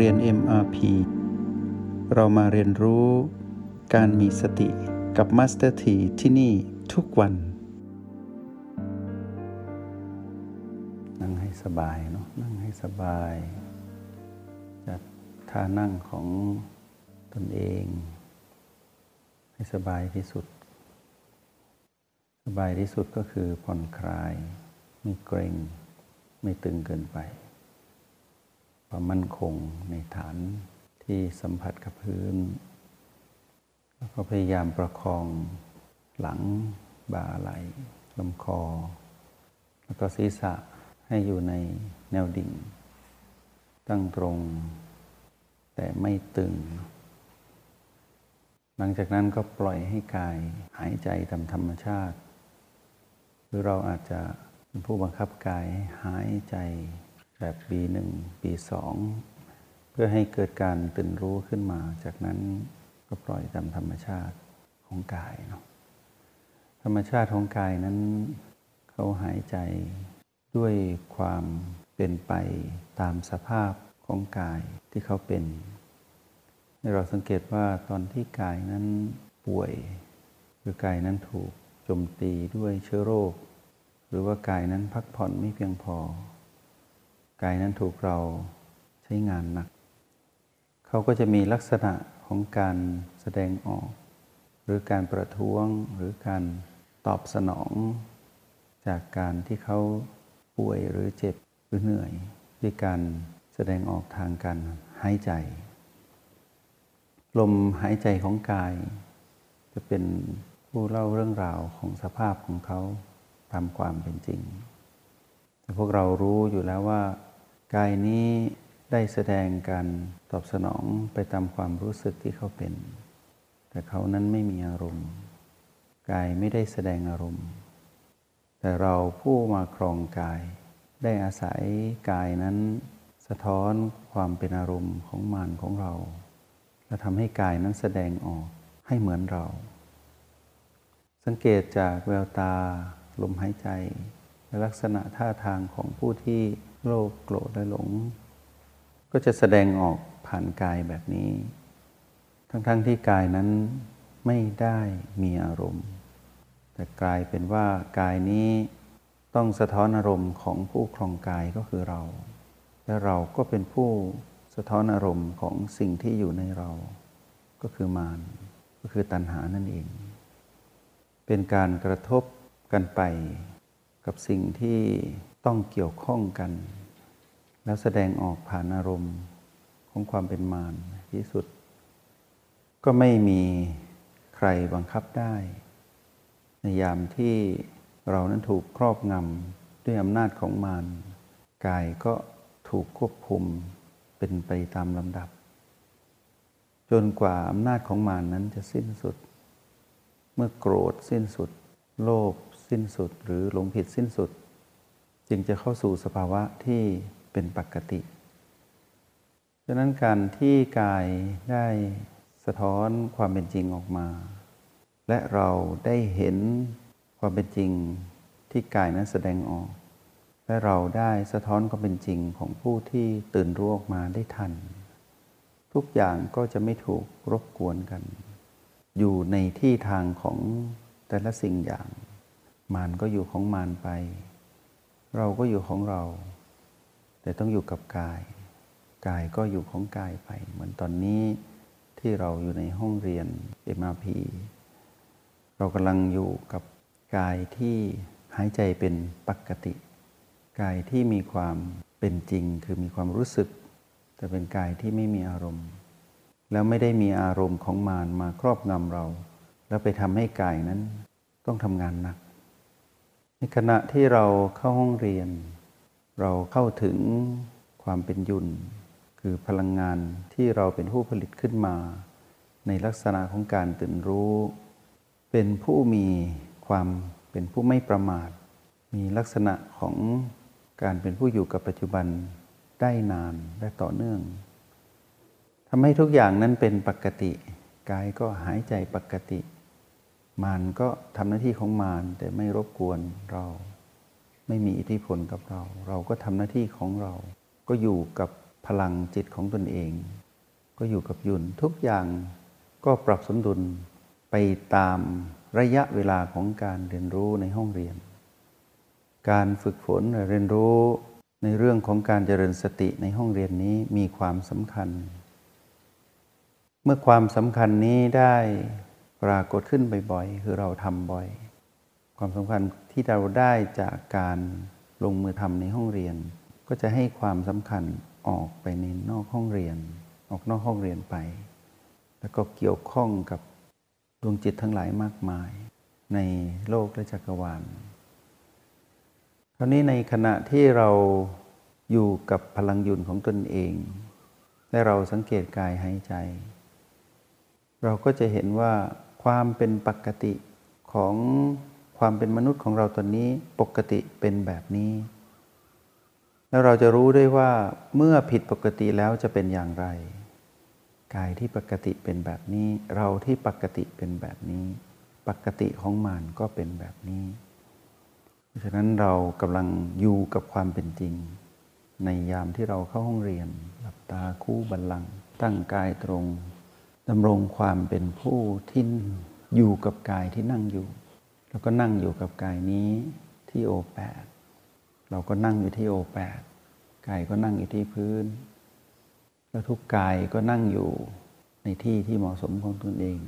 เรียน MRP เรามาเรียนรู้การมีสติกับ Master T ที่ที่นี่ทุกวัน นั่งให้สบายเนาะนั่งให้สบายจัดท่านั่งของตนเอง ให้สบายที่สุด สบายที่สุดก็คือผ่อนคลาย ไม่เกรง ไม่ตึงเกินไป ความมั่นคงในฐานที่สัมผัสกับพื้น แล้วก็พยายามประคองหลังบ่าไหลลำคอ แล้วก็ศีรษะให้อยู่ในแนวดิ่ง ตั้งตรง แต่ไม่ตึง หลังจากนั้นก็ปล่อยให้กายหายใจตามธรรมชาติ หรือเราอาจจะเป็นผู้บังคับกายหายใจ แบบปีหนึ่งปีสองเพื่อให้เกิดการตื่นรู้ขึ้นมา จากนั้นก็ปล่อยตามธรรมชาติของกายเนาะธรรมชาติของกายนั้น เขาหายใจด้วยความเป็นไปตามสภาพของกายที่เขาเป็นเราสังเกตว่าตอนที่กายนั้นป่วย หรือกายนั้นถูกโจมตีด้วยเชื้อโรค หรือว่ากายนั้นพักผ่อนไม่เพียงพอ กายนั้นถูกเราใช้งานหนัก เขาก็จะมีลักษณะของการแสดงออก หรือการประท้วงหรือการตอบสนอง จากการที่เขาป่วยหรือเจ็บหรือเหนื่อย ด้วยการแสดงออกทางการหายใจ ลมหายใจของกาย จะเป็นผู้เล่าเรื่องราวของสภาพของเขาตามความเป็นจริงแต่พวกเรารู้อยู่แล้วว่า กายนี้ได้แสดงการตอบสนองไปตามความรู้สึกที่เขาเป็น แต่เขานั้นไม่มีอารมณ์ กายไม่ได้แสดงอารมณ์ แต่เราผู้มาครองกาย ได้อาศัยกายนั้น สะท้อนความเป็นอารมณ์ของมานของเรา และทำให้กายนั้นแสดงออกให้เหมือนเรา สังเกตจากแววตาลมหายใจและลักษณะท่าทางของผู้ที่ โลภโกรธและหลง ก็จะแสดงออกผ่านกายแบบนี้ ทั้งๆทที่กายนั้นไม่ได้มีอารมณ์ แต่กลายเป็นว่ากายนี้ต้องสะท้อนอารมณ์ของผู้ครองกายก็คือเรา และเราก็เป็นผู้สะท้อนอารมณ์ของสิ่งที่อยู่ในเรา ก็คือมารก็คือตัณหานั่นเอง เป็นการกระทบกันไปกับสิ่งที่ ต้องเกี่ยวข้องกัน แล้วแสดงออกผ่านอารมณ์ของความเป็นมารที่สุด ก็ไม่มีใครบังคับได้ ในยามที่เรานั้นถูกครอบงำด้วยอำนาจของมารกายก็ถูกควบคุมเป็นไปตามลำดับ จนกว่าอำนาจของมารนนั้นจะสิ้นสุด เมื่อโกรธสิ้นสุด โลภสิ้นสุดหรือหลงผิดสิ้นสุด จึงจะเข้าสู่สภาวะที่เป็นปกติฉะนั้นการที่กายได้สะท้อนความเป็นจริงออกมา และเราได้เห็นความเป็นจริงที่กายนั้นแสดงออก และเราได้สะท้อนความเป็นจริงของผู้ที่ตื่นรู้ออกมาได้ทัน ทุกอย่างก็จะไม่ถูกรบกวนกัน อยู่ในที่ทางของแต่ละสิ่งอย่าง มานก็อยู่ของมานไป เราก็อยู่ของเรา แต่ต้องอยู่กับกาย กายก็อยู่ของกายไป เหมือนตอนนี้ที่เราอยู่ในห้องเรียน MRP เรากำลังอยู่กับกายที่หายใจเป็นปกติ กายที่มีความเป็นจริงคือมีความรู้สึก แต่เป็นกายที่ไม่มีอารมณ์ แล้วไม่ได้มีอารมณ์ของมารมาครอบงำเรา แล้วไปทำให้กายนั้นต้องทำงานหนัก ขณะที่เราเข้าห้องเรียน เราเข้าถึงความเป็นยุนคือพลังงานที่เราเป็นผู้ผลิตขึ้นมา ในลักษณะของการตื่นรู้ เป็นผู้มีความเป็นผู้ไม่ประมาท มีลักษณะของการเป็นผู้อยู่กับปัจจุบันได้นานและต่อเนื่องทำให้ทุกอย่างนั้นเป็นปกติ กายก็หายใจปกติ มารก็ทำหน้าที่ของมารแต่ไม่รบกวนเรา ไม่มีอิทธิพลกับเรา เราก็ทำหน้าที่ของเรา ก็อยู่กับพลังจิตของตนเอง ก็อยู่กับยุนทุกอย่างก็ปรับสมดุลไปตามระยะเวลาของการเรียนรู้ในห้องเรียน การฝึกฝนเรียนรู้ในเรื่องของการเจริญสติในห้องเรียนนี้มีความสำคัญ เมื่อความสำคัญนี้ได้ ปรากฏขึ้นบ่อยๆ คือเราทำบ่อย ความสำคัญที่เราได้จากการลงมือทำในห้องเรียน ก็จะให้ความสำคัญออกไปในนอกห้องเรียน ออกนอกห้องเรียนไป แล้วก็เกี่ยวข้องกับดวงจิตทั้งหลายมากมาย ในโลกและจักรวาลคราวนี้ในขณะที่เราอยู่กับพลังยุนของตนเองและเราสังเกตกายหายใจ เราก็จะเห็นว่า ความเป็นปกติของความเป็นมนุษย์ของเราตอนนี้ปกติเป็นแบบนี้ แล้วเราจะรู้ได้ว่าเมื่อผิดปกติแล้วจะเป็นอย่างไร กายที่ปกติเป็นแบบนี้ เราที่ปกติเป็นแบบนี้ ปกติของมันก็เป็นแบบนี้ราะฉะนั้นเรากำลังอยู่กับความเป็นจริง ในยามที่เราเข้าห้องเรียน หลับตาคู่บัลลังก์ตั้งกายตรง ดำรงความเป็นผู้ที่อยู่กับกายที่นั่งอยู่ แล้วก็นั่งอยู่กับกายนี้ที่โอแปดเราก็นั่งอยู่ที่โอแปดกายก็นั่งอยู่ที่พื้น แล้วทุกกายก็นั่งอยู่ในที่ที่เหมาะสมของตนเอง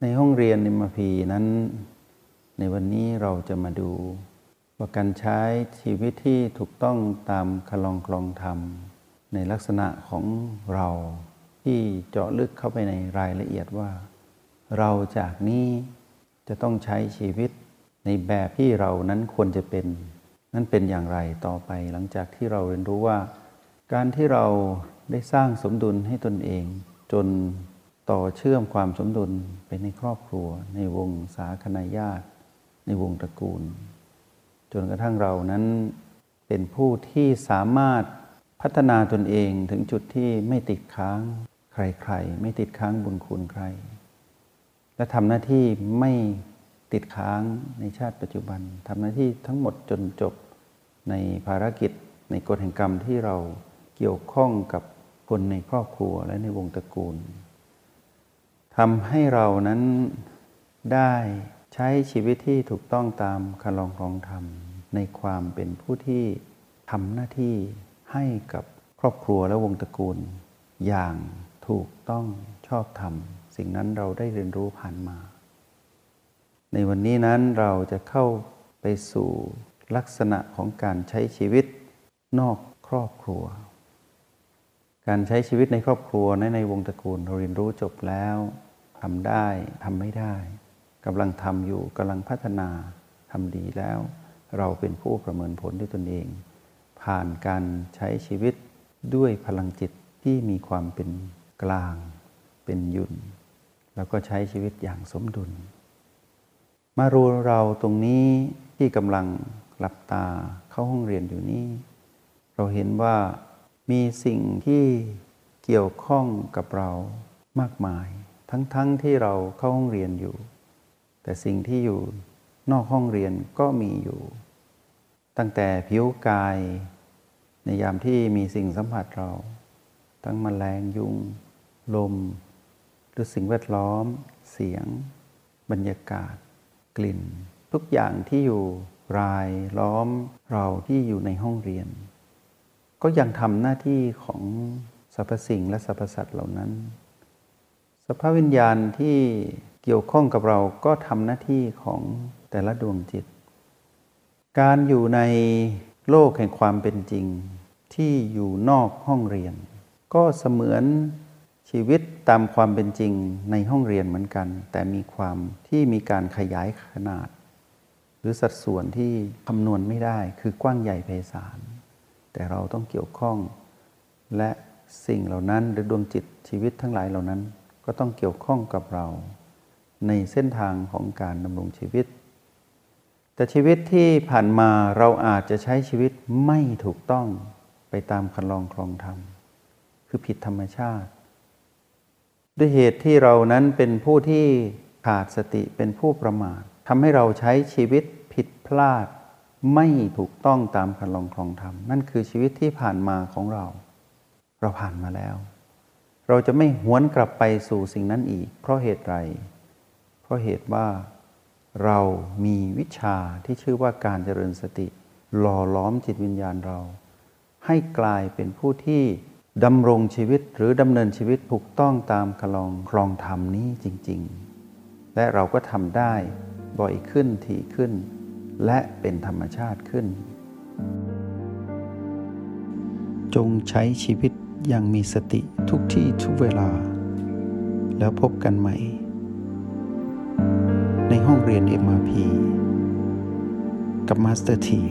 ในห้องเรียนในมพีนั้น ในวันนี้เราจะมาดูว่าการใช้ชีวิตที่ถูกต้องตามคลองคลองธรรม ในลักษณะของเรา ที่เจาะลึกเข้าไปในรายละเอียดว่า เราจากนี้จะต้องใช้ชีวิตในแบบที่เรานั้นควรจะเป็น นั่นเป็นอย่างไรต่อไปหลังจากที่เราเรียนรู้ว่า การที่เราได้สร้างสมดุลให้ตนเอง จนต่อเชื่อมความสมดุลไปในครอบครัว ในวงสาคนาญาติ ในวงตระกูล จนกระทั่งเรานั้นเป็นผู้ที่สามารถพัฒนาตนเองถึงจุดที่ไม่ติดค้าง ใครๆ ไม่ติดค้างบุญคุณใคร และทำหน้าที่ไม่ติดค้างในชาติปัจจุบันทำหน้าที่ทั้งหมดจนจบในภารกิจในกฎแห่งกรรมที่เราเกี่ยวข้องกับคนในครอบครัวและในวงตระกูลทำให้เรานั้นได้ใช้ชีวิตที่ถูกต้องตามคำลองรองธรรม ในความเป็นผู้ที่ทำหน้าที่ให้กับครอบครัวและวงตระกูล อย่าง ถูกต้องชอบธรรม สิ่งนั้นเราได้เรียนรู้ผ่านมา ในวันนี้นั้นเราจะเข้าไปสู่ลักษณะของการใช้ชีวิตนอกครอบครัว การใช้ชีวิตในครอบครัวในในวงตระกูลเราเรียนรู้จบแล้วทำได้ทำไม่ได้กำลังทำอยู่กำลังพัฒนาทำดีแล้ว เราเป็นผู้ประเมินผลด้วยตนเอง ผ่านการใช้ชีวิตด้วยพลังจิตที่มีความเป็น กลางเป็นยุนแล้วก็ใช้ชีวิตอย่างสมดุล มารู้เราตรงนี้ที่กำลังหลับตาเข้าห้องเรียนอยู่นี้เราเห็นว่ามีสิ่งที่เกี่ยวข้องกับเรามากมาย ทั้งๆทที่เราเข้าห้องเรียนอยู่ แต่สิ่งที่อยู่นอกห้องเรียนก็มีอยู่ ตั้งแต่ผิวกาย ในยามที่มีสิ่งสัมผัสเรา ทั้งมแมลงยุง ลม หรือสิ่งแวดล้อม เสียง บรรยากาศ กลิ่น ทุกอย่างที่อยู่รายล้อมเราที่อยู่ในห้องเรียน ก็ยังทำหน้าที่ของสรรพสิ่งและสรรพสัตว์เหล่านั้น สภาพวิญญาณที่เกี่ยวข้องกับเราก็ทำหน้าที่ของแต่ละดวงจิต การอยู่ในโลกแห่งความเป็นจริงที่อยู่นอกห้องเรียน ก็เสมือน ชีวิตตามความเป็นจริงในห้องเรียนเหมือนกัน แต่มีความที่มีการขยายขนาด หรือสัดส่วนที่คำนวณไม่ได้คือกว้างใหญ่ไพศาลแต่เราต้องเกี่ยวข้อง และสิ่งเหล่านั้นหรือดวงจิตชีวิตทั้งหลายเหล่านั้น ก็ต้องเกี่ยวข้องกับเรา ในเส้นทางของการดำรงชีวิต แต่ชีวิตที่ผ่านมาเราอาจจะใช้ชีวิตไม่ถูกต้องไปตามคันลองครองธรรมคือผิดธรรมชาติ ด้วยเหตุที่เรานั้นเป็นผู้ที่ขาดสติเป็นผู้ประมาททำให้เราใช้ชีวิตผิดพลาด ไม่ถูกต้องตามคันลองครองธรรมนั่นคือชีวิตที่ผ่านมาของเรา เราผ่านมาแล้ว เราจะไม่หวนกลับไปสู่สิ่งนั้นอีก เพราะเหตุไร เพราะเหตุว่าเรามีวิชาที่ชื่อว่าการเจริญสติ หล่อล้อมจิตวิญญาณเรา ให้กลายเป็นผู้ที่ ดำรงชีวิตหรือดำเนินชีวิตถูกต้องตามคลองครองธรรมนี้จริง ๆ และเราก็ทำได้บ่อยขึ้นถี่ขึ้น และเป็นธรรมชาติขึ้น จงใช้ชีวิตอย่างมีสติทุกที่ทุกเวลา แล้วพบกันใหม่ ในห้องเรียน MRP กับ Master T